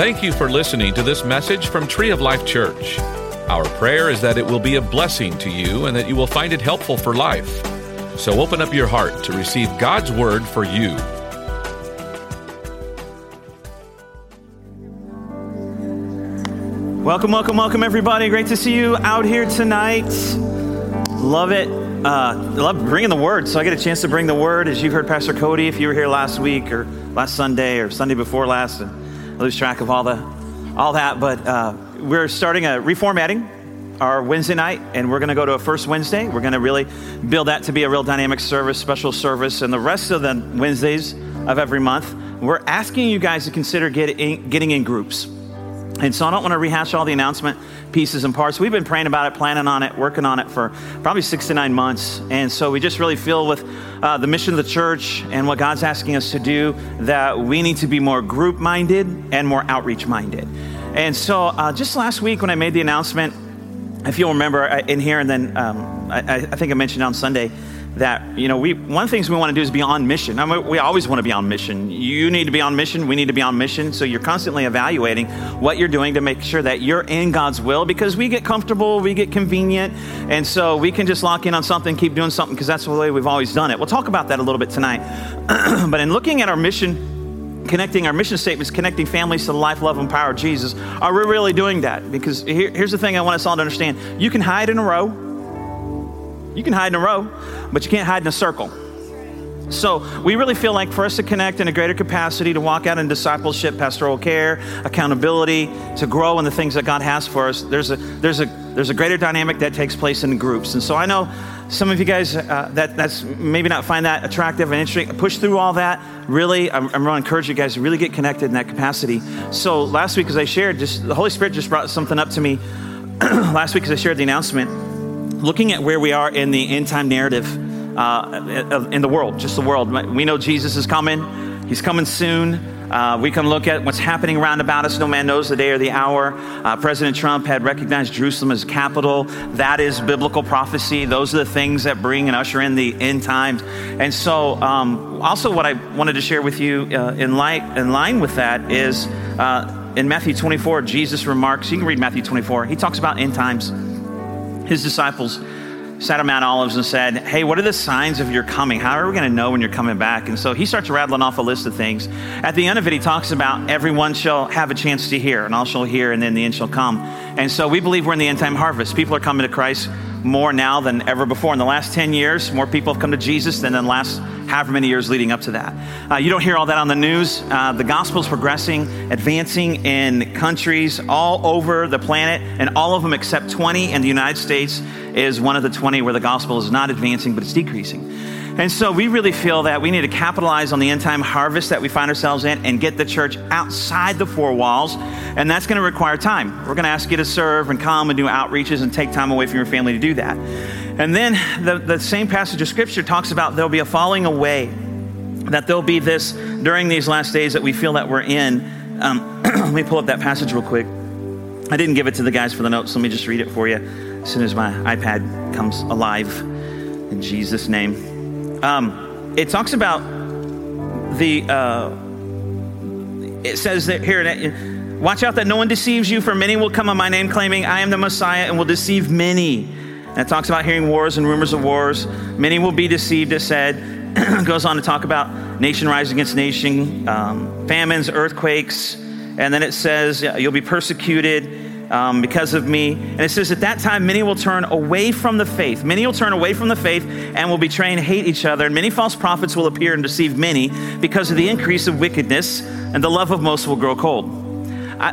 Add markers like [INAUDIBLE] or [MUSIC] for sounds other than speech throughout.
Thank you for listening to this message from Tree of Life Church. Our prayer is that it will be a blessing to you and that you will find it helpful for life. So open up your heart to receive God's word for you. Welcome, welcome, welcome, everybody. Great to see you out here tonight. Love it. Uh, love bringing the word. So I get a chance to bring the word. As you heard Pastor Cody, if you were here last week or last Sunday or Sunday before last, and lose track of all the all that. But uh, we're starting a reformatting our Wednesday night, and we're going to go to a first Wednesday. We're going to really build that to be a real dynamic service, special service, and the rest of the Wednesdays of every month, we're asking you guys to consider getting, getting in groups. And so I don't want to rehash all the announcement pieces and parts. We've been praying about it, planning on it, working on it for probably six to nine months. And so we just really feel with uh, the mission of the church and what God's asking us to do that we need to be more group minded and more outreach minded. And so uh, just last week when I made the announcement, if you'll remember uh, in here, and then um, I, I think I mentioned on Sunday, that you know we one of the things we want to do is be on mission. I mean, we always want to be on mission. You need to be on mission we need to be on mission. So you're constantly evaluating what you're doing to make sure that you're in god's will because we get comfortable we get convenient. And so we can just lock in on something keep doing something because that's the way we've always done it. We'll talk about that a little bit tonight. [CLEARS THROAT] But in looking at our mission connecting our mission statements, connecting families to the life, love, and power of Jesus. Are we really doing that? Because here, here's the thing I want us all to understand. You can hide in a row, you can hide in a row, but you can't hide in a circle. So we really feel like for us to connect in a greater capacity, to walk out in discipleship, pastoral care, accountability, to grow in the things that God has for us, there's a there's a there's a greater dynamic that takes place in groups. And so I know some of you guys uh, that that's maybe not find that attractive and interesting. Push through all that. Really, I'm, I'm to encourage you guys to really get connected in that capacity. So last week, as I shared, just the Holy Spirit just brought something up to me. [CLEARS THROAT] last week, as I shared the announcement looking at where we are in the end time narrative uh, in the world, just the world. We know Jesus is coming, He's coming soon. Uh, we can look at what's happening around about us. No man knows the day or the hour. Uh, President Trump had recognized Jerusalem as capital. That is biblical prophecy. Those are the things that bring and usher in the end times. And so, um, also, what I wanted to share with you uh, in, light, in line with that is uh, in Matthew 24, Jesus remarks, you can read Matthew 24, he talks about end times his disciples sat on Mount Olives and said, Hey, what are the signs of your coming? How are we going to know when you're coming back? And so he starts rattling off a list of things. At the end of it, he talks about everyone shall have a chance to hear, and all shall hear, and then the end shall come. And so we believe we're in the end time harvest. People are coming to Christ more now than ever before. In the last 10 years, more people have come to Jesus than in the last however many years leading up to that. Uh, you don't hear all that on the news. Uh, the gospel is progressing, advancing in countries all over the planet, and all of them except 20 in the United States is one of the 20 where the gospel is not advancing, but it's decreasing. And so we really feel that we need to capitalize on the end time harvest that we find ourselves in and get the church outside the four walls. And that's going to require time. We're going to ask you to serve and come and do outreaches and take time away from your family to do that. And then the, the same passage of scripture talks about there'll be a falling away, that there'll be this during these last days that we feel that we're in. Um, [CLEARS THROAT] let me pull up that passage real quick. I didn't give it to the guys for the notes. Let me just read it for you as soon as my iPad comes alive in Jesus' name. Um, it talks about the, uh, it says that here, watch out that no one deceives you, for many will come on my name claiming I am the Messiah and will deceive many. And it talks about hearing wars and rumors of wars. Many will be deceived, it said. [CLEARS THROAT] goes on to talk about nation rising against nation, um, famines, earthquakes. And then it says you'll be persecuted um, because of me. And it says, At that time, many will turn away from the faith. Many will turn away from the faith and will betray and hate each other. And many false prophets will appear and deceive many because of the increase of wickedness, and the love of most will grow cold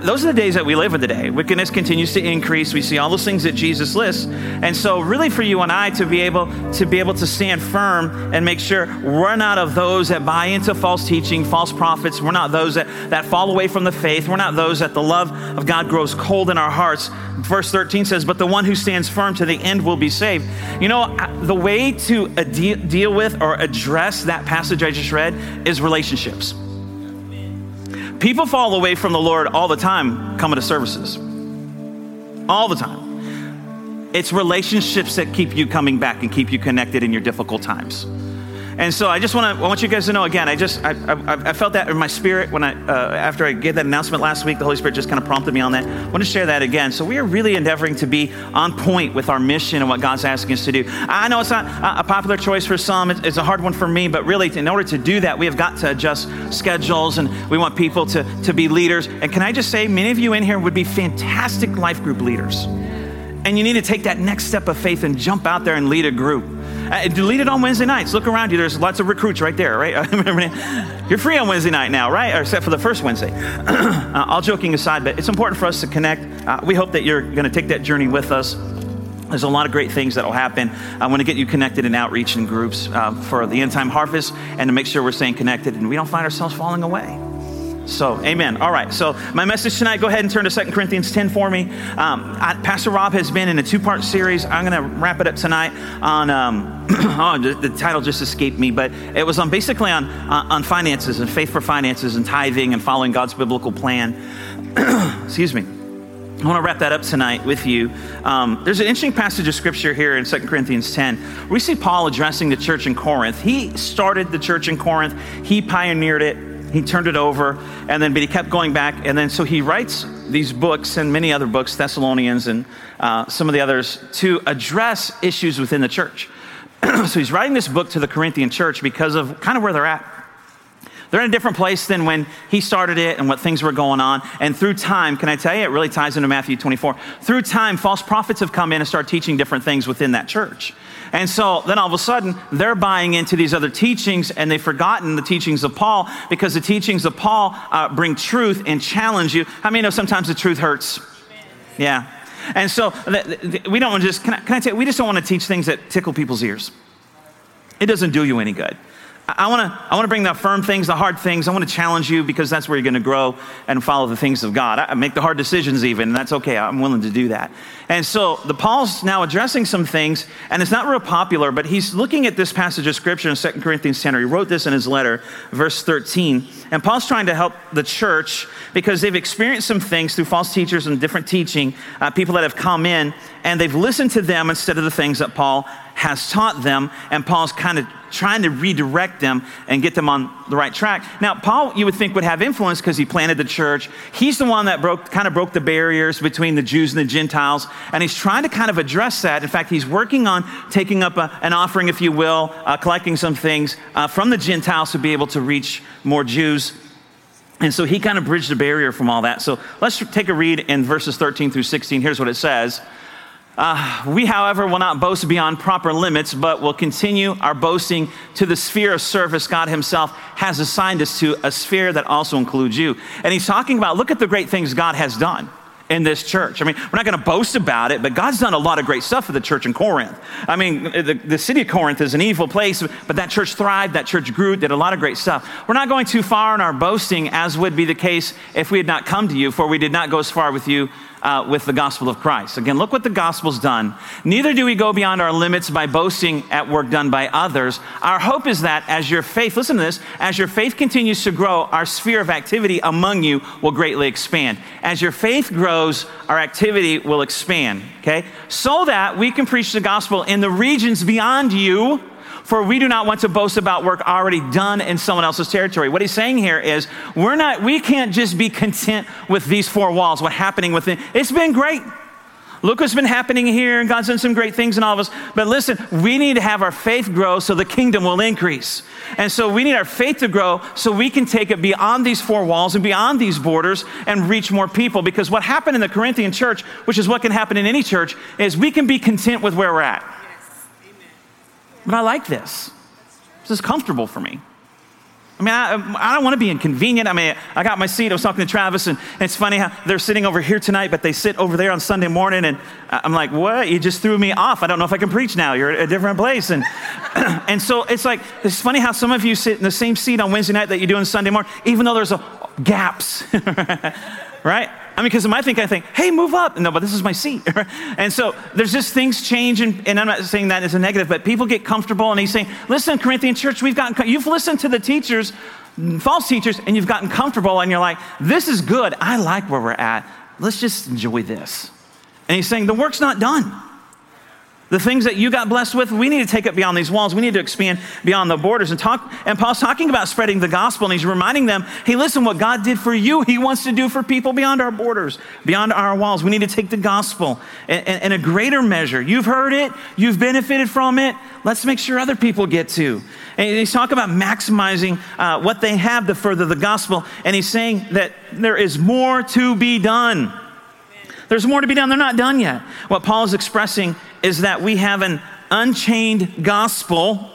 those are the days that we live in today. Wickedness continues to increase. We see all those things that Jesus lists. And so really for you and I to be able to be able to stand firm and make sure we're not of those that buy into false teaching, false prophets. We're not those that, that fall away from the faith. We're not those that the love of God grows cold in our hearts. Verse 13 says, But the one who stands firm to the end will be saved. You know, the way to deal with or address that passage I just read is relationships. People fall away from the Lord all the time coming to services. All the time. It's relationships that keep you coming back and keep you connected in your difficult times. And so I just want to, I want you guys to know again, I just, I, I, I felt that in my spirit when I, uh, after I gave that announcement last week, the Holy Spirit just kind of prompted me on that. I want to share that again. So we are really endeavoring to be on point with our mission and what God's asking us to do. I know it's not a popular choice for some, it's a hard one for me, but really, in order to do that, we have got to adjust schedules and we want people to, to be leaders. And can I just say, many of you in here would be fantastic life group leaders. And you need to take that next step of faith and jump out there and lead a group. Uh, delete it on Wednesday nights. Look around you. There's lots of recruits right there, right? [LAUGHS] You're free on Wednesday night now, right? Or except for the first Wednesday. [CLEARS THROAT] uh, all joking aside, but it's important for us to connect. Uh, we hope that you're going to take that journey with us. There's a lot of great things that will happen. I want to get you connected in outreach and groups uh, for the end time harvest and to make sure we're staying connected and we don't find ourselves falling away. So, amen. All right. So, my message tonight, go ahead and turn to 2 Corinthians 10 for me. Um, I, Pastor Rob has been in a two part series. I'm going to wrap it up tonight on, um, [CLEARS THROAT] oh, the, the, title just escaped me, but it was on basically on, uh, on finances and faith for finances and tithing and following God's biblical plan. [CLEARS THROAT] Excuse me. I want to wrap that up tonight with you. Um, there's an interesting passage of scripture here in 2 Corinthians 10. We see Paul addressing the church in Corinth. He started the church in Corinth, he pioneered it he turned it over, and then but he kept going back, and then so he writes these books and many other books, Thessalonians and uh, some of the others, to address issues within the church. [CLEARS THROAT] so he's writing this book to the Corinthian church because of kind of where they're at. They're in a different place than when he started it and what things were going on. And through time, can I tell you, it really ties into Matthew 24. Through time, false prophets have come in and started teaching different things within that church. And so then all of a sudden, they're buying into these other teachings and they've forgotten the teachings of Paul because the teachings of Paul uh, bring truth and challenge you. How many know sometimes the truth hurts? Yeah. And so we don't want to just, can I, can I tell you, we just don't want to teach things that tickle people's ears. It doesn't do you any good. I want to I want to bring the firm things, the hard things. I want to challenge you because that's where you're going to grow and follow the things of God. I make the hard decisions even, and that's okay. I'm willing to do that. And so the Paul's now addressing some things, and it's not real popular, but he's looking at this passage of scripture in 2 Corinthians 10. He wrote this in his letter, verse 13. And Paul's trying to help the church because they've experienced some things through false teachers and different teaching, uh, people that have come in, and they've listened to them instead of the things that Paul has taught them, and Paul's kind of trying to redirect them and get them on the right track. Now, Paul, you would think, would have influence because he planted the church. He's the one that broke, kind of broke the barriers between the Jews and the Gentiles, and he's trying to kind of address that. In fact, he's working on taking up a, an offering, if you will, uh, collecting some things uh, from the Gentiles to be able to reach more Jews. And so he kind of bridged the barrier from all that. So let's take a read in verses 13 through 16. Here's what it says. Uh, we, however, will not boast beyond proper limits, but will continue our boasting to the sphere of service God Himself has assigned us to, a sphere that also includes you. And He's talking about look at the great things God has done in this church. I mean, we're not going to boast about it, but God's done a lot of great stuff for the church in Corinth. I mean, the, the city of Corinth is an evil place, but that church thrived, that church grew, did a lot of great stuff. We're not going too far in our boasting, as would be the case if we had not come to you, for we did not go as far with you uh, with the gospel of Christ. Again, look what the gospel's done. Neither do we go beyond our limits by boasting at work done by others. Our hope is that as your faith, listen to this, as your faith continues to grow, our sphere of activity among you will greatly expand. As your faith grows, our activity will expand, okay? So that we can preach the gospel in the regions beyond you for we do not want to boast about work already done in someone else's territory. What he's saying here is we're not, we can't just be content with these four walls, what's happening within. It's been great. Look what's been happening here, and God's done some great things in all of us. But listen, we need to have our faith grow so the kingdom will increase. And so we need our faith to grow so we can take it beyond these four walls and beyond these borders and reach more people. Because what happened in the Corinthian church, which is what can happen in any church, is we can be content with where we're at. But I like this. This is comfortable for me. I mean, I, I don't want to be inconvenient. I mean, I got my seat. I was talking to Travis, and, and, it's funny how they're sitting over here tonight, but they sit over there on Sunday morning, and I'm like, what? You just threw me off. I don't know if I can preach now. You're at a different place. And, [CLEARS THROAT] and so it's like, it's funny how some of you sit in the same seat on Wednesday night that you do on Sunday morning, even though there's a, gaps, [LAUGHS] right? I mean, because in my think, I think, hey, move up. No, but this is my seat. [LAUGHS] and so there's just things change, and, and, I'm not saying that as a negative, but people get comfortable, and he's saying, listen, Corinthian church, we've gotten, you've listened to the teachers, false teachers, and you've gotten comfortable, and you're like, this is good. I like where we're at. Let's just enjoy this. And he's saying, the work's not done. The things that you got blessed with, we need to take it beyond these walls. We need to expand beyond the borders and talk. And Paul's talking about spreading the gospel, and he's reminding them, hey, listen, what God did for you, he wants to do for people beyond our borders, beyond our walls. We need to take the gospel in, in, in a greater measure. You've heard it, you've benefited from it. Let's make sure other people get to. And he's talking about maximizing uh, what they have to further the gospel. And he's saying that there is more to be done. There's more to be done. They're not done yet. What Paul is expressing is that we have an unchained gospel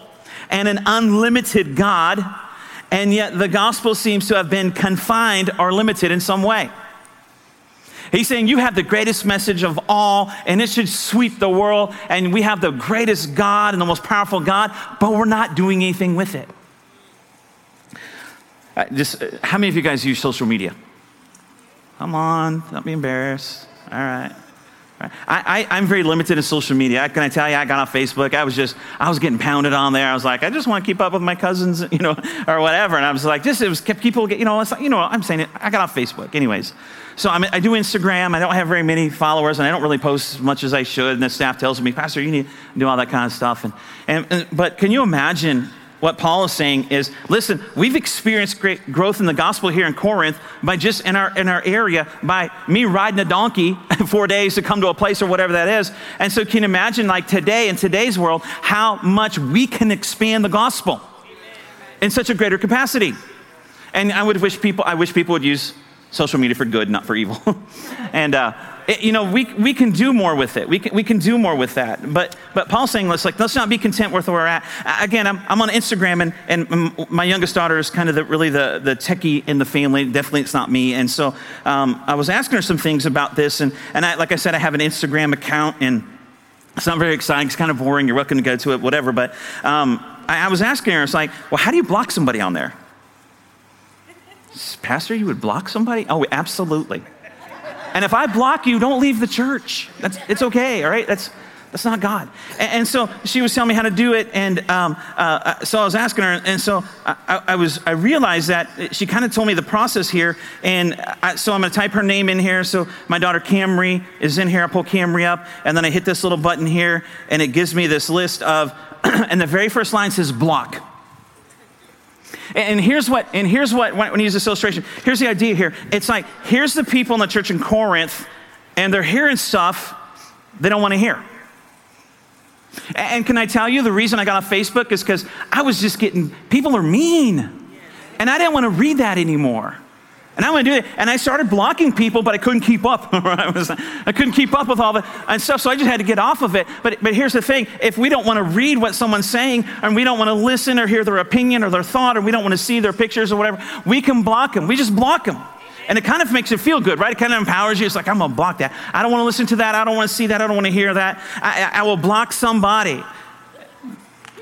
and an unlimited God, and yet the gospel seems to have been confined or limited in some way. He's saying you have the greatest message of all, and it should sweep the world, and we have the greatest God and the most powerful God, but we're not doing anything with it. Uh, just, uh, how many of you guys use social media? Come on, don't be embarrassed. All right. I, am very limited in social media. Can I tell you, I got on Facebook. I was just, I was getting pounded on there. I was like, I just want to keep up with my cousins, [LAUGHS] you know, or whatever. And I was like, just, it was kept people get, you know, you know, I'm saying it. I got off Facebook. Anyways. So I'm, i do Instagram. I don't have very many followers, and I don't really post as much as I should. And the staff tells me, Pastor, you need to do all that kind of stuff. And, and, and but can you imagine what Paul is saying is listen, we've experienced great growth in the gospel here in Corinth by just in our, in our area by me riding a donkey [LAUGHS] four days to come to a place or whatever that is. And so, can you imagine, like today, in today's world, how much we can expand the gospel in such a greater capacity? And I would wish people, I wish people would use social media for good, not for evil. [LAUGHS] and, uh, it, you know, we, we can do more with it. We can, we can do more with that. But, but Paul's saying, let's, like, let's not be content with where we're at. Again, I'm, I'm on Instagram, and, and my youngest daughter is kind of the, really the, the techie in the family. Definitely, it's not me. And so um, I was asking her some things about this. And, and I, like I said, I have an Instagram account, and it's not very exciting. It's kind of boring. You're welcome to go to it, whatever. But um, I, I was asking her, it's like, well, how do you block somebody on there? Pastor, you would block somebody? Oh, absolutely. And if I block you, don't leave the church. That's, it's okay, all right? That's, that's not God. And, and so she was telling me how to do it. And um, uh, uh so I was asking her. And so I, I was, I realized that she kind of told me the process here. And I, so I'm going to type her name in here. So my daughter Camry is in here. I pull Camry up. And then I hit this little button here. And it gives me this list of, [CLEARS THROAT] and the very first line says block. And here's what, and here's what, when you use this illustration, here's the idea here. It's like, here's the people in the church in Corinth, and they're hearing stuff they don't want to hear. And can I tell you the reason I got on Facebook is because I was just getting, people are mean. And I didn't want to read that anymore. And I want to do it. And I started blocking people, but I couldn't keep up. [LAUGHS] I, was, I couldn't keep up with all the and stuff, so I just had to get off of it. But, but here's the thing if we don't want to read what someone's saying, and we don't want to listen or hear their opinion or their thought, or we don't want to see their pictures or whatever, we can block them. We just block them. And it kind of makes it feel good, right? It kind of empowers you. It's like, I'm going to block that. I don't want to listen to that. I don't want to see that. I don't want to hear that. I, I will block somebody.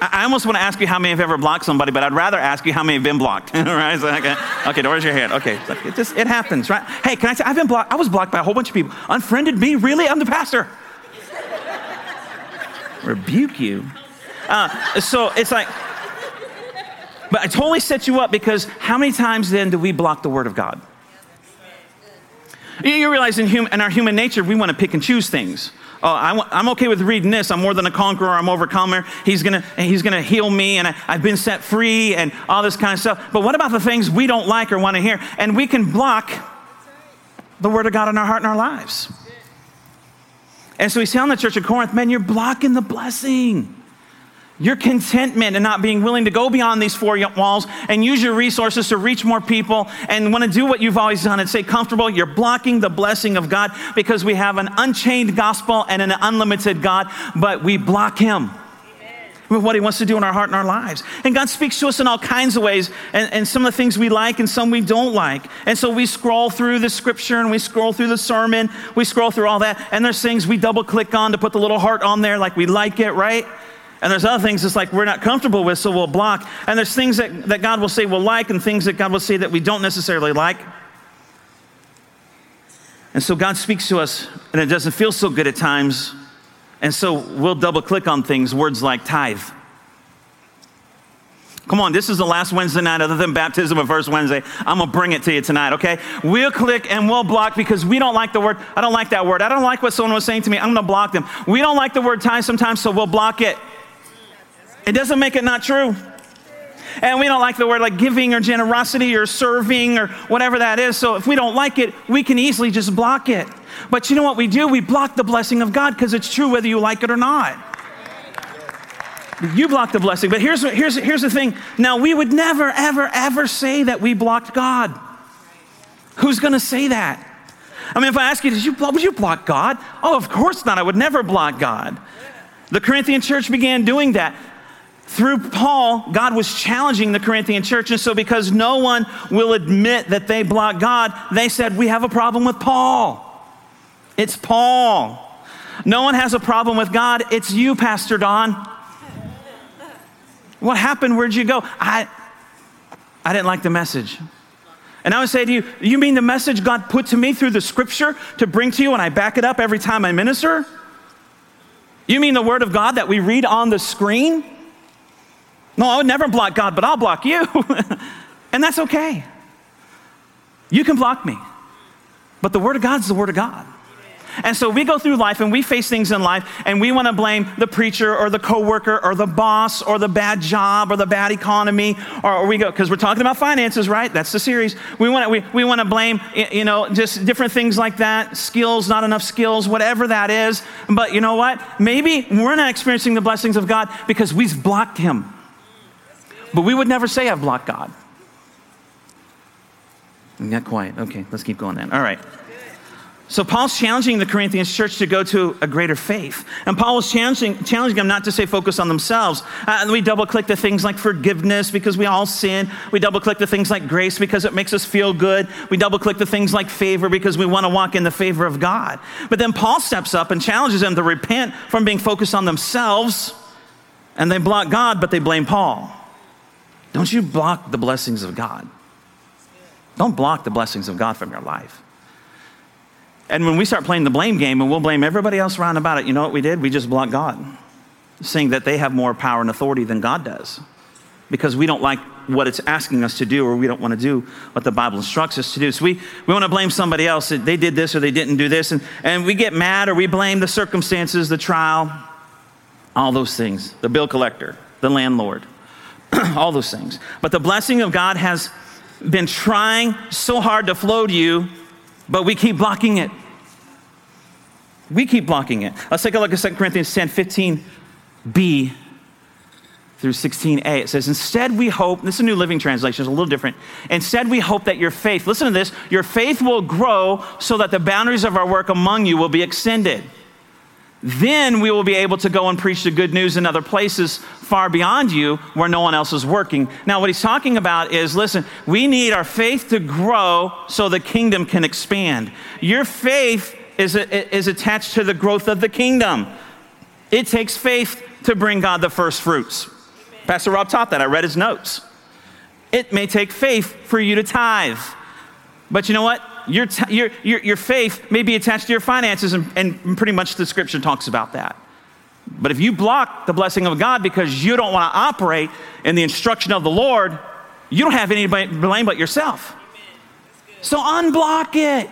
I almost want to ask you how many have ever blocked somebody, but I'd rather ask you how many have been blocked. [LAUGHS] right? So, okay, okay, raise your hand. Okay, it just it happens, right? Hey, can I say I've been blocked? I was blocked by a whole bunch of people. Unfriended me? Really? I'm the pastor. Rebuke you. Uh, so it's like, but I totally set you up because how many times then do we block the word of God? You realize in, hum, in our human nature, we want to pick and choose things oh, I'm okay with reading this. I'm more than a conqueror. I'm overcomer. He's gonna, he's gonna heal me, and I, I've been set free, and all this kind of stuff. But what about the things we don't like or want to hear? And we can block the word of God in our heart and our lives. And so he's telling the church of Corinth, man, you're blocking the blessing your contentment and not being willing to go beyond these four walls and use your resources to reach more people and want to do what you've always done and stay comfortable, you're blocking the blessing of God because we have an unchained gospel and an unlimited God, but we block Him with what He wants to do in our heart and our lives. And God speaks to us in all kinds of ways, and, and some of the things we like and some we don't like. And so we scroll through the scripture and we scroll through the sermon, we scroll through all that, and there's things we double click on to put the little heart on there like we like it, right? And there's other things it's like we're not comfortable with, so we'll block. And there's things that, that God will say we'll like and things that God will say that we don't necessarily like. And so God speaks to us, and it doesn't feel so good at times. And so we'll double click on things, words like tithe. Come on, this is the last Wednesday night other than baptism of first Wednesday. I'm gonna bring it to you tonight, okay? We'll click and we'll block because we don't like the word. I don't like that word. I don't like what someone was saying to me. I'm gonna block them. We don't like the word tithe sometimes, so we'll block it. It doesn't make it not true. And we don't like the word like giving or generosity or serving or whatever that is. So if we don't like it, we can easily just block it. But you know what we do? We block the blessing of God because it's true whether you like it or not. You block the blessing. But here's, here's, here's the thing. Now, we would never, ever, ever say that we blocked God. Who's going to say that? I mean, if I ask you, did you, would you block God? Oh, of course not. I would never block God. The Corinthian church began doing that. Through Paul, God was challenging the Corinthian church. And so, because no one will admit that they block God, they said, We have a problem with Paul. It's Paul. No one has a problem with God. It's you, Pastor Don. What happened? Where'd you go? I, I didn't like the message. And I would say to you, you mean the message God put to me through the scripture to bring to you and I back it up every time I minister? You mean the word of God that we read on the screen? No, I would never block God, but I'll block you. [LAUGHS] and that's okay. You can block me. But the word of God is the word of God. And so we go through life and we face things in life and we want to blame the preacher or the coworker or the boss or the bad job or the bad economy or, we go because we're talking about finances, right? That's the series. We want to we, we want to blame you know just different things like that, skills, not enough skills, whatever that is. But you know what? Maybe we're not experiencing the blessings of God because we've blocked him. But we would never say I've blocked God. Not quiet. Okay, let's keep going then. All right. So Paul's challenging the Corinthians church to go to a greater faith. And Paul was challenging, challenging them not to say focus on themselves. Uh, we double click the things like forgiveness because we all sin. We double click the things like grace because it makes us feel good. We double click the things like favor because we want to walk in the favor of God. But then Paul steps up and challenges them to repent from being focused on themselves. And they block God, but they blame Paul. Don't you block the blessings of God. Don't block the blessings of God from your life. And when we start playing the blame game and we'll blame everybody else around about it, you know what we did? We just blocked God, saying that they have more power and authority than God does because we don't like what it's asking us to do or we don't want to do what the Bible instructs us to do. So we, we want to blame somebody else that they did this or they didn't do this. And, and we get mad or we blame the circumstances, the trial, all those things, the bill collector, the landlord, [CLEARS THROAT] all those things. But the blessing of God has been trying so hard to flow to you, but we keep blocking it. We keep blocking it. Let's take a look at 2 Corinthians 10 15b through 16a. It says, Instead, we hope, this is a New Living Translation, it's a little different. Instead, we hope that your faith, listen to this, your faith will grow so that the boundaries of our work among you will be extended. Then we will be able to go and preach the good news in other places far beyond you where no one else is working. Now, what he's talking about is listen, we need our faith to grow so the kingdom can expand. Your faith is, is attached to the growth of the kingdom. It takes faith to bring God the first fruits. Pastor Rob taught that. I read his notes. It may take faith for you to tithe. But you know what? Your, t- your, your, your faith may be attached to your finances, and, and pretty much the scripture talks about that. But if you block the blessing of God because you don't want to operate in the instruction of the Lord, you don't have anybody to blame but yourself. So unblock it.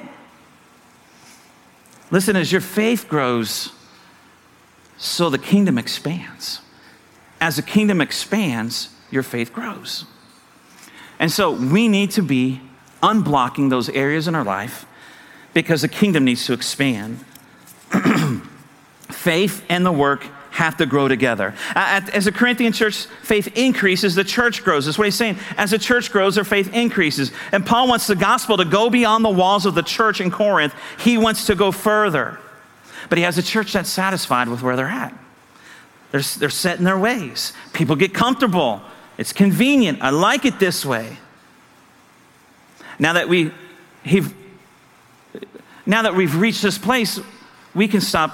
Listen, as your faith grows, so the kingdom expands. As the kingdom expands, your faith grows. And so we need to be unblocking those areas in our life because the kingdom needs to expand. [CLEARS THROAT] faith and the work have to grow together. As a Corinthian church, faith increases, the church grows. That's what he's saying. As the church grows, their faith increases. And Paul wants the gospel to go beyond the walls of the church in Corinth. He wants to go further. But he has a church that's satisfied with where they're at. They're, they're set in their ways. People get comfortable. It's convenient. I like it this way. Now that we, have now that we've reached this place, we can stop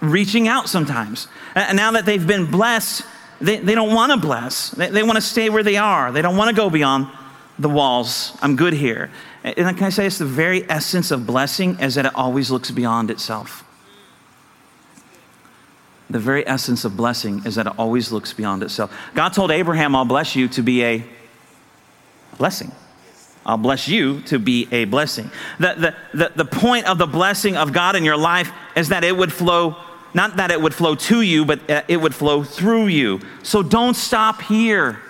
reaching out sometimes. And now that they've been blessed, they, they don't want to bless. They, they want to stay where they are. They don't want to go beyond the walls. I'm good here. And can I say it's the very essence of blessing is that it always looks beyond itself. The very essence of blessing is that it always looks beyond itself. God told Abraham, I'll bless you to be a blessing. I'll bless you to be a blessing. The, the, the, the point of the blessing of God in your life is that it would flow, not that it would flow to you, but uh, it would flow through you. So don't stop here.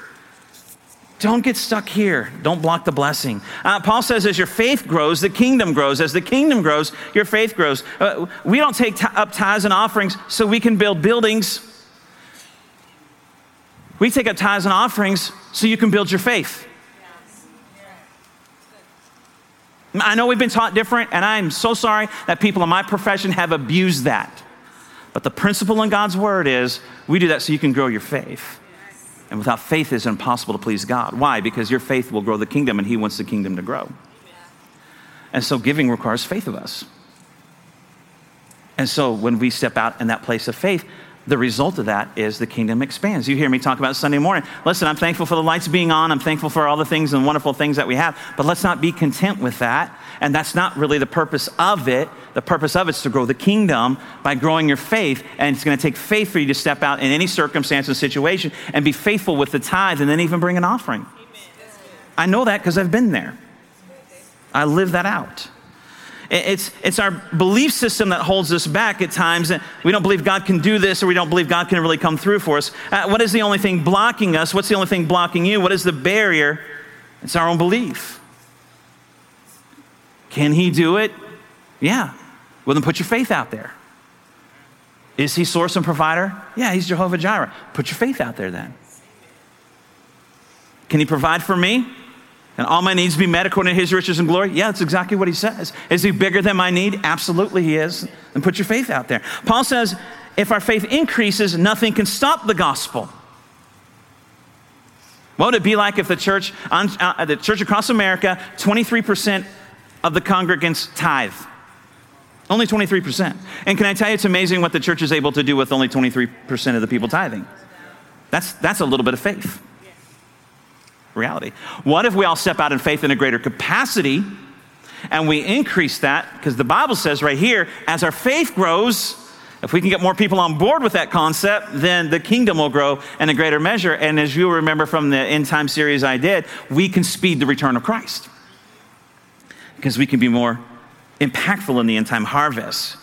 Don't get stuck here. Don't block the blessing. Uh, Paul says, as your faith grows, the kingdom grows. As the kingdom grows, your faith grows. Uh, we don't take t- up tithes and offerings so we can build buildings. We take up tithes and offerings so you can build your faith. I know we've been taught different, and I'm so sorry that people in my profession have abused that. But the principle in God's word is we do that so you can grow your faith. And without faith, it's impossible to please God. Why? Because your faith will grow the kingdom, and He wants the kingdom to grow. And so giving requires faith of us. And so when we step out in that place of faith, the result of that is the kingdom expands. You hear me talk about Sunday morning. Listen, I'm thankful for the lights being on. I'm thankful for all the things and wonderful things that we have. But let's not be content with that. And that's not really the purpose of it. The purpose of it is to grow the kingdom by growing your faith. And it's going to take faith for you to step out in any circumstance and situation and be faithful with the tithe and then even bring an offering. I know that because I've been there. I live that out. It's, it's our belief system that holds us back at times. We don't believe God can do this, or we don't believe God can really come through for us. Uh, what is the only thing blocking us? What's the only thing blocking you? What is the barrier? It's our own belief. Can He do it? Yeah. Well, then put your faith out there. Is He source and provider? Yeah, He's Jehovah Jireh. Put your faith out there then. Can He provide for me? And all my needs be met according to his riches and glory? Yeah, that's exactly what he says. Is he bigger than my need? Absolutely, he is. And put your faith out there. Paul says, if our faith increases, nothing can stop the gospel. What would it be like if the church, uh, the church across America, 23% of the congregants tithe? Only 23%. And can I tell you, it's amazing what the church is able to do with only 23% of the people tithing. That's, that's a little bit of faith reality. What if we all step out in faith in a greater capacity and we increase that? Because the Bible says right here, as our faith grows, if we can get more people on board with that concept, then the kingdom will grow in a greater measure. And as you remember from the end time series I did, we can speed the return of Christ because we can be more impactful in the end time harvest.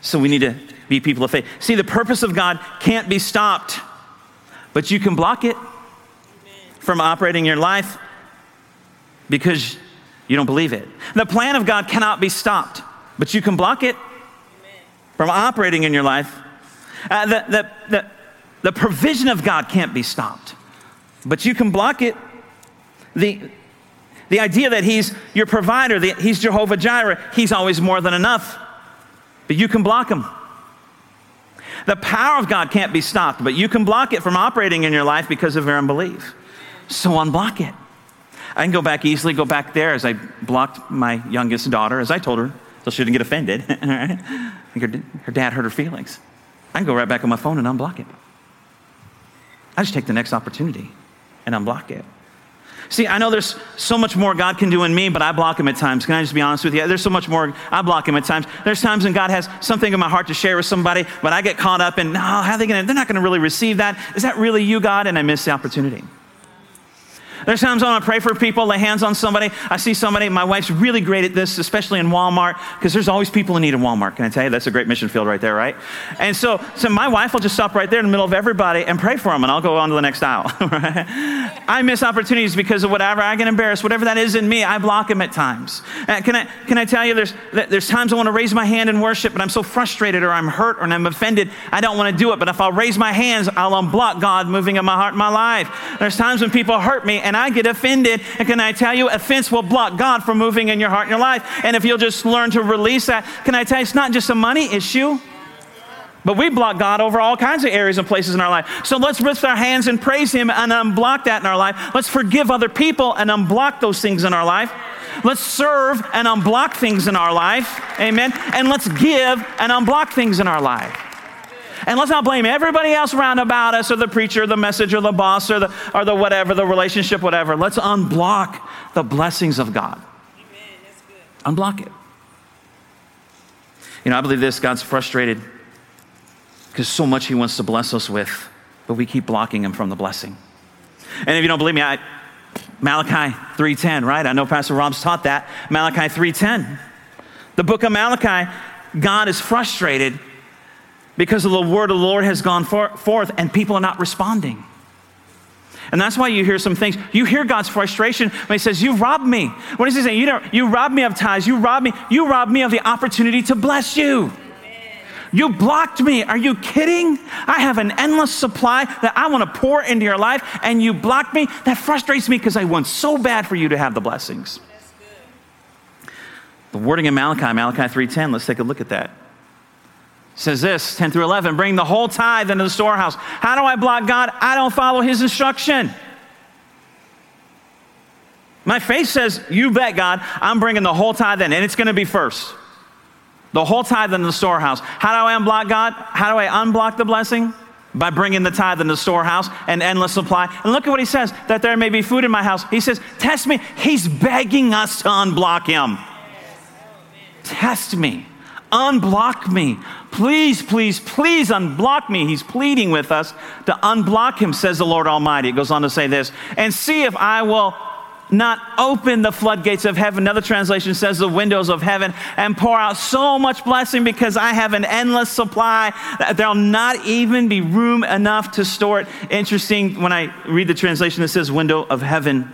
So we need to be people of faith. See, the purpose of God can't be stopped, but you can block it from operating your life because you don't believe it. The plan of God cannot be stopped, but you can block it from operating in your life. Uh, the, the, the, the provision of God can't be stopped, but you can block it. The, the idea that He's your provider, that He's Jehovah Jireh, He's always more than enough, but you can block Him. The power of God can't be stopped, but you can block it from operating in your life because of your unbelief. So unblock it. I can go back easily, go back there as I blocked my youngest daughter, as I told her, so she didn't get offended. [LAUGHS] her, her dad hurt her feelings. I can go right back on my phone and unblock it. I just take the next opportunity and unblock it. See, I know there's so much more God can do in me, but I block him at times. Can I just be honest with you? There's so much more, I block him at times. There's times when God has something in my heart to share with somebody, but I get caught up in, no, how are they gonna, they're not gonna really receive that. Is that really you, God? And I miss the opportunity. There's times when I pray for people, lay hands on somebody. I see somebody, my wife's really great at this, especially in Walmart, because there's always people in need in Walmart. Can I tell you? That's a great mission field right there, right? And so, so my wife will just stop right there in the middle of everybody and pray for them, and I'll go on to the next aisle. [LAUGHS] I miss opportunities because of whatever. I get embarrassed. Whatever that is in me, I block them at times. Uh, can, I, can I tell you, there's, there's times I want to raise my hand in worship, but I'm so frustrated or I'm hurt or I'm offended, I don't want to do it. But if I'll raise my hands, I'll unblock God moving in my heart and my life. There's times when people hurt me, and I get offended. And can I tell you, offense will block God from moving in your heart and your life. And if you'll just learn to release that, can I tell you, it's not just a money issue. But we block God over all kinds of areas and places in our life. So let's lift our hands and praise Him and unblock that in our life. Let's forgive other people and unblock those things in our life. Let's serve and unblock things in our life. Amen. And let's give and unblock things in our life. And let's not blame everybody else around about us or the preacher, or the message, or the boss, or the, or the whatever, the relationship, whatever. Let's unblock the blessings of God. Unblock it. You know, I believe this God's frustrated because so much He wants to bless us with, but we keep blocking Him from the blessing. And if you don't believe me, I, Malachi 3:10, right? I know Pastor Rob's taught that. Malachi 3:10. The book of Malachi, God is frustrated because the word of the Lord has gone for, forth and people are not responding. And that's why you hear some things. You hear God's frustration when He says, You robbed me. What is He saying? You, know, you robbed me of tithes. You robbed me. You robbed me of the opportunity to bless you. You blocked me. Are you kidding? I have an endless supply that I want to pour into your life, and you blocked me. That frustrates me because I want so bad for you to have the blessings. The wording in Malachi, Malachi 3:10, let's take a look at that. Says this, 10 through 11, bring the whole tithe into the storehouse. How do I block God? I don't follow his instruction. My faith says, you bet God, I'm bringing the whole tithe in, and it's going to be first. The whole tithe in the storehouse. How do I unblock God? How do I unblock the blessing? By bringing the tithe in the storehouse and endless supply. And look at what he says that there may be food in my house. He says, Test me. He's begging us to unblock him. Test me. Unblock me. Please, please, please unblock me. He's pleading with us to unblock him, says the Lord Almighty. It goes on to say this, and see if I will not open the floodgates of heaven. Another translation says the windows of heaven and pour out so much blessing because I have an endless supply that there'll not even be room enough to store it. Interesting, when I read the translation that says window of heaven.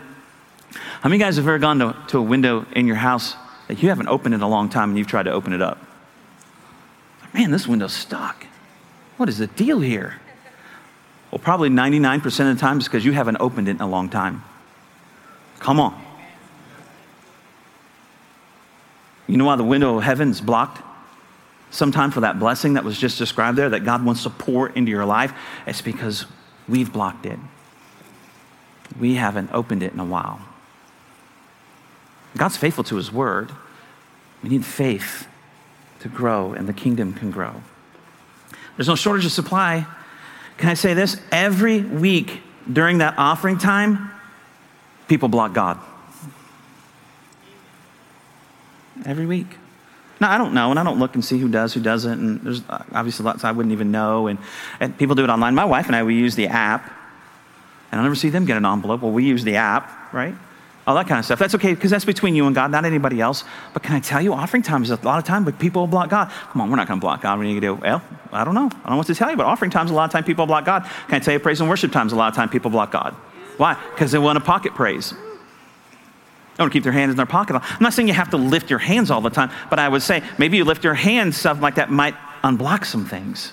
How many guys have ever gone to, to a window in your house that you haven't opened in a long time and you've tried to open it up? Man, this window's stuck. What is the deal here? Well, probably 99% of the time it's because you haven't opened it in a long time. Come on. You know why the window of heaven is blocked? Sometime for that blessing that was just described there that God wants to pour into your life. It's because we've blocked it. We haven't opened it in a while. God's faithful to his word. We need faith to grow and the kingdom can grow. There's no shortage of supply. Can I say this? Every week during that offering time, people block God. Every week. Now, I don't know, and I don't look and see who does, who doesn't, and there's uh, obviously lots I wouldn't even know, and, and people do it online. My wife and I, we use the app, and I never see them get an envelope. Well, we use the app, right? All that kind of stuff. That's okay, because that's between you and God, not anybody else. But can I tell you, offering time is a lot of time, but people will block God. Come on, we're not going to block God. What are you going to do? Well, I don't know. I don't know what to tell you, but offering times, a lot of time people block God. Can I tell you, praise and worship times, a lot of time people block God. Why? Because they want a pocket praise. They want to keep their hands in their pocket. I'm not saying you have to lift your hands all the time, but I would say maybe you lift your hands, stuff like that might unblock some things.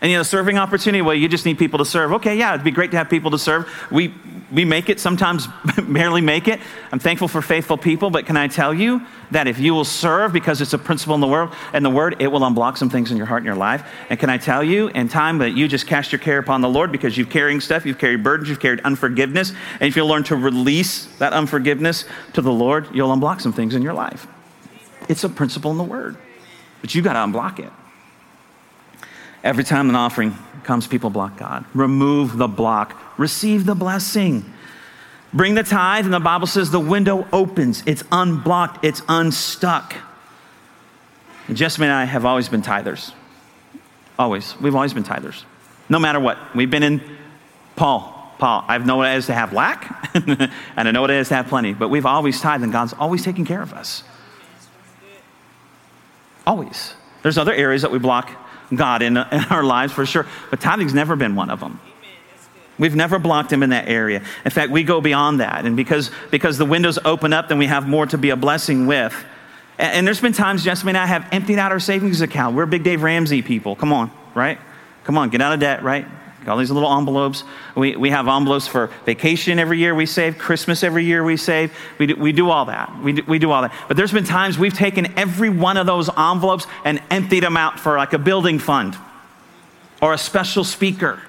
And you know, serving opportunity, well, you just need people to serve. Okay, yeah, it'd be great to have people to serve. We, we make it, sometimes [LAUGHS] barely make it. I'm thankful for faithful people, but can I tell you that if you will serve because it's a principle in the world and the word, it will unblock some things in your heart and your life. And can I tell you, in time that you just cast your care upon the Lord because you've carrying stuff, you've carried burdens, you've carried unforgiveness, and if you'll learn to release that unforgiveness to the Lord, you'll unblock some things in your life. It's a principle in the word, but you got to unblock it. Every time an offering comes, people block God. Remove the block, receive the blessing. Bring the tithe, and the Bible says the window opens. It's unblocked, it's unstuck. And and I have always been tithers. Always. We've always been tithers. No matter what. We've been in Paul. Paul, I know what it is to have lack, [LAUGHS] and I know what it is to have plenty, but we've always tithed, and God's always taken care of us. Always. There's other areas that we block God in, in our lives for sure, but tithing's never been one of them. We've never blocked him in that area. In fact, we go beyond that. And because, because the windows open up, then we have more to be a blessing with. And, and there's been times Jessica and I have emptied out our savings account. We're big Dave Ramsey people. Come on, right? Come on, get out of debt, right? All these little envelopes. We, we have envelopes for vacation every year we save, Christmas every year we save. We do, we do all that. We do, we do all that. But there's been times we've taken every one of those envelopes and emptied them out for like a building fund or a special speaker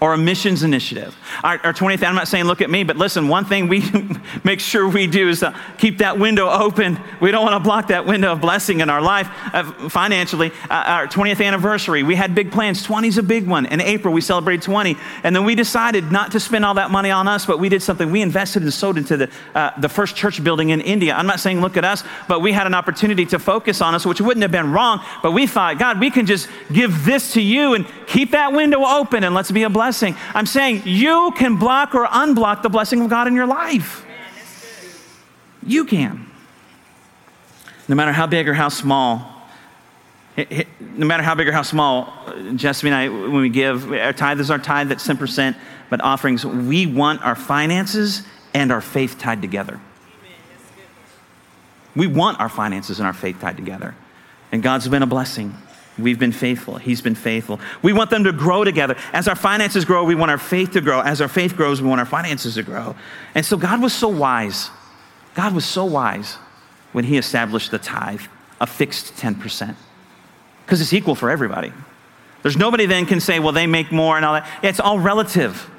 or a missions initiative. Our, our 20th, I'm not saying look at me, but listen, one thing we [LAUGHS] make sure we do is uh, keep that window open. We don't want to block that window of blessing in our life uh, financially. Uh, our 20th anniversary, we had big plans. 20 is a big one. In April, we celebrated 20. And then we decided not to spend all that money on us, but we did something. We invested and sold into the, uh, the first church building in India. I'm not saying look at us, but we had an opportunity to focus on us, which wouldn't have been wrong. But we thought, God, we can just give this to you and keep that window open and let's be a blessing blessing. I'm saying you can block or unblock the blessing of God in your life. You can. No matter how big or how small, no matter how big or how small, Jesse and I, when we give, our tithe is our tithe, that's 10%, but offerings, we want our finances and our faith tied together. We want our finances and our faith tied together. And God's been a blessing. We've been faithful. He's been faithful. We want them to grow together. As our finances grow, we want our faith to grow. As our faith grows, we want our finances to grow. And so God was so wise. God was so wise when He established the tithe, a fixed 10%, because it's equal for everybody. There's nobody then can say, well, they make more and all that. It's all relative.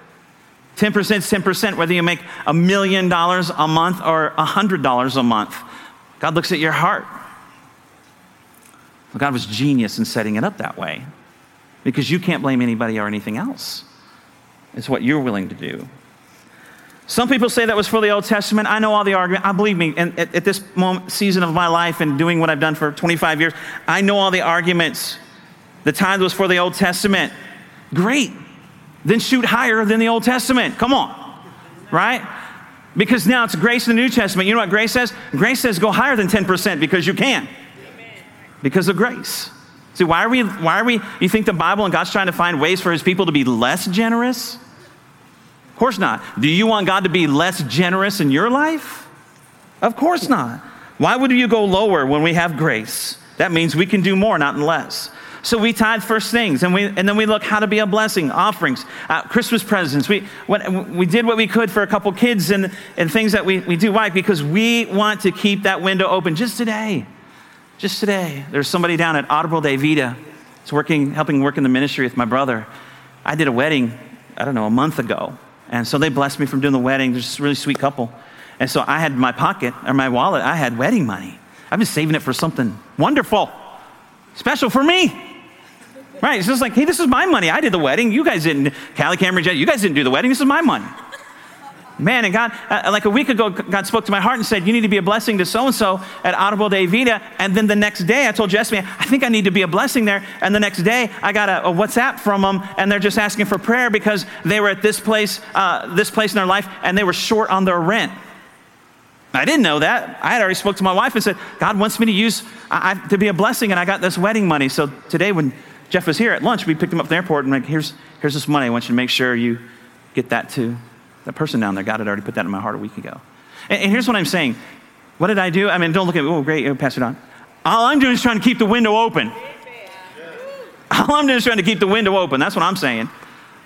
10% is 10%, whether you make a million dollars a month or a hundred dollars a month. God looks at your heart. Well, God was genius in setting it up that way because you can't blame anybody or anything else. It's what you're willing to do. Some people say that was for the Old Testament. I know all the argument. I believe me, and at, at this moment, season of my life and doing what I've done for 25 years, I know all the arguments. The tithe was for the Old Testament. Great. Then shoot higher than the Old Testament. Come on. Right? Because now it's grace in the New Testament. You know what grace says? Grace says go higher than 10% because you can because of grace. See, why are we, why are we, you think the Bible and God's trying to find ways for his people to be less generous? Of course not. Do you want God to be less generous in your life? Of course not. Why would you go lower when we have grace? That means we can do more, not less. So we tithe first things, and, we, and then we look how to be a blessing, offerings, uh, Christmas presents. We, when, we did what we could for a couple kids and, and things that we, we do. Why? Because we want to keep that window open just today. Just today, there's somebody down at Árbol de Vida. It's working, helping work in the ministry with my brother. I did a wedding, I don't know, a month ago. And so they blessed me from doing the wedding. There's a really sweet couple. And so I had my pocket or my wallet, I had wedding money. I've been saving it for something wonderful, special for me. Right? It's just like, hey, this is my money. I did the wedding. You guys didn't. Callie Cameron, you guys didn't do the wedding. This is my money. Man, and God, uh, like a week ago, God spoke to my heart and said, You need to be a blessing to so and so at Árbol de Vida. And then the next day, I told Jesse, I think I need to be a blessing there. And the next day, I got a, a WhatsApp from them, and they're just asking for prayer because they were at this place, uh, this place in their life, and they were short on their rent. I didn't know that. I had already spoke to my wife and said, God wants me to use I, to be a blessing, and I got this wedding money. So today, when Jeff was here at lunch, we picked him up at the airport and like, here's here's this money. I want you to make sure you get that too. That person down there, God had already put that in my heart a week ago. And, and here's what I'm saying. What did I do? I mean, don't look at me. Oh, great, oh, pass it on. All I'm doing is trying to keep the window open. All I'm doing is trying to keep the window open. That's what I'm saying.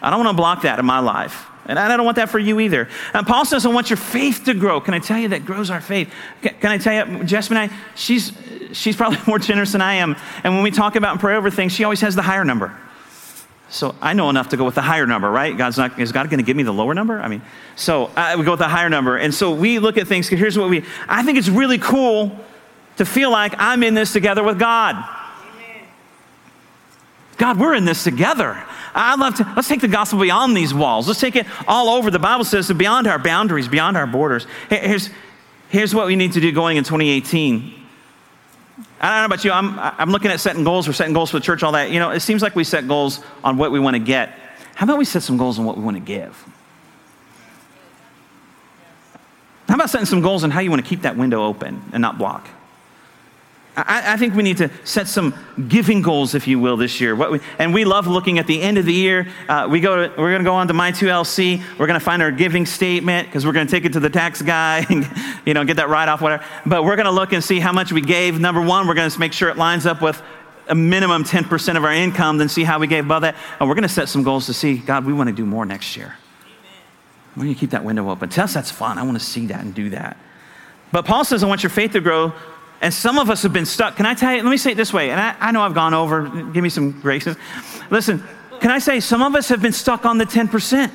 I don't want to block that in my life. And I don't want that for you either. And Paul says, I want your faith to grow. Can I tell you that grows our faith? Can, I tell you, Jasmine I, she's, she's probably [LAUGHS] more generous than I am. And when we talk about and pray over things, she always has the higher number. So I know enough to go with the higher number, right? God's not, is God going to give me the lower number? I mean, so I, we go with the higher number. And so we look at things, here's what we, I think it's really cool to feel like I'm in this together with God. God, we're in this together. I'd love to, let's take the gospel beyond these walls. Let's take it all over. The Bible says beyond our boundaries, beyond our borders. Here's, here's what we need to do going in 2018 I don't know about you, I'm, I'm looking at setting goals. We're setting goals for the church, all that. You know, it seems like we set goals on what we want to get. How about we set some goals on what we want to give? How about setting some goals on how you want to keep that window open and not block? I, I, think we need to set some giving goals, if you will, this year. We, and we love looking at the end of the year. Uh, we go to, we're going to go on to My2LC. We're going to find our giving statement because we're going to take it to the tax guy [LAUGHS] and you know, get that write off, whatever. But we're going to look and see how much we gave. Number one, we're going to make sure it lines up with a minimum 10% of our income, then see how we gave above that. And we're going to set some goals to see, God, we want to do more next year. We're going to keep that window open. To us, that's fun. I want to see that and do that. But Paul says, I want your faith to grow and some of us have been stuck. Can I tell you? Let me say it this way. And I, I know I've gone over. Give me some graces. Listen, can I say, some of us have been stuck on the 10%.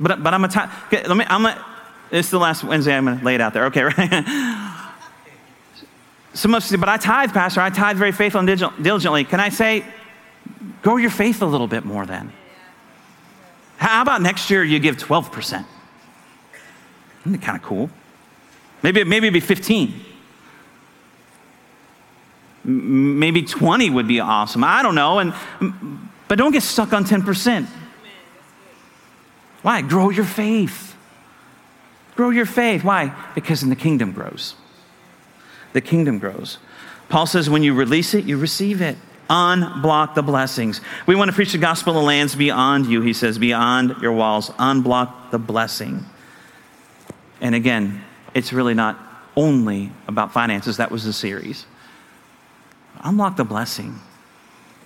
But, but I'm a time, okay, let me, I'm a, this is the last Wednesday I'm going to lay it out there. Okay, [LAUGHS] right? Some of us but I tithe, Pastor. I tithe very faithfully and diligently. Can I say, grow your faith a little bit more then? How about next year you give 12%? Isn't it kind of cool? Maybe, maybe it'd be 15. Maybe 20 would be awesome. I don't know. And, but don't get stuck on 10%. Why? Grow your faith. Grow your faith. Why? Because in the kingdom grows. The kingdom grows. Paul says, when you release it, you receive it. Unblock the blessings. We want to preach the gospel of lands beyond you, he says, beyond your walls. Unblock the blessing. And again, it's really not only about finances. That was the series. Unlock the blessing.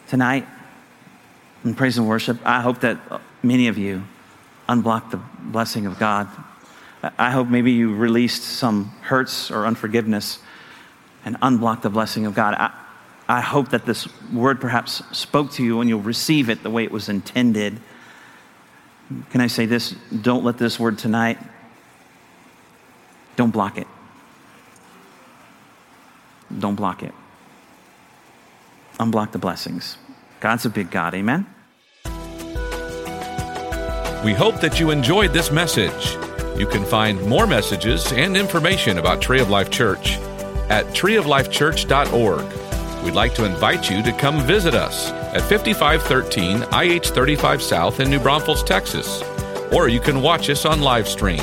Tonight, in praise and worship, I hope that many of you unblock the blessing of God. I hope maybe you released some hurts or unforgiveness and unblock the blessing of God. I, I hope that this word perhaps spoke to you and you'll receive it the way it was intended. Can I say this? Don't let this word tonight, don't block it. Don't block it. Unblock the blessings. God's a big God. Amen? We hope that you enjoyed this message. You can find more messages and information about Tree of Life Church at treeoflifechurch.org. We'd like to invite you to come visit us at 5513 IH 35 South in New Braunfels, Texas, or you can watch us on live stream.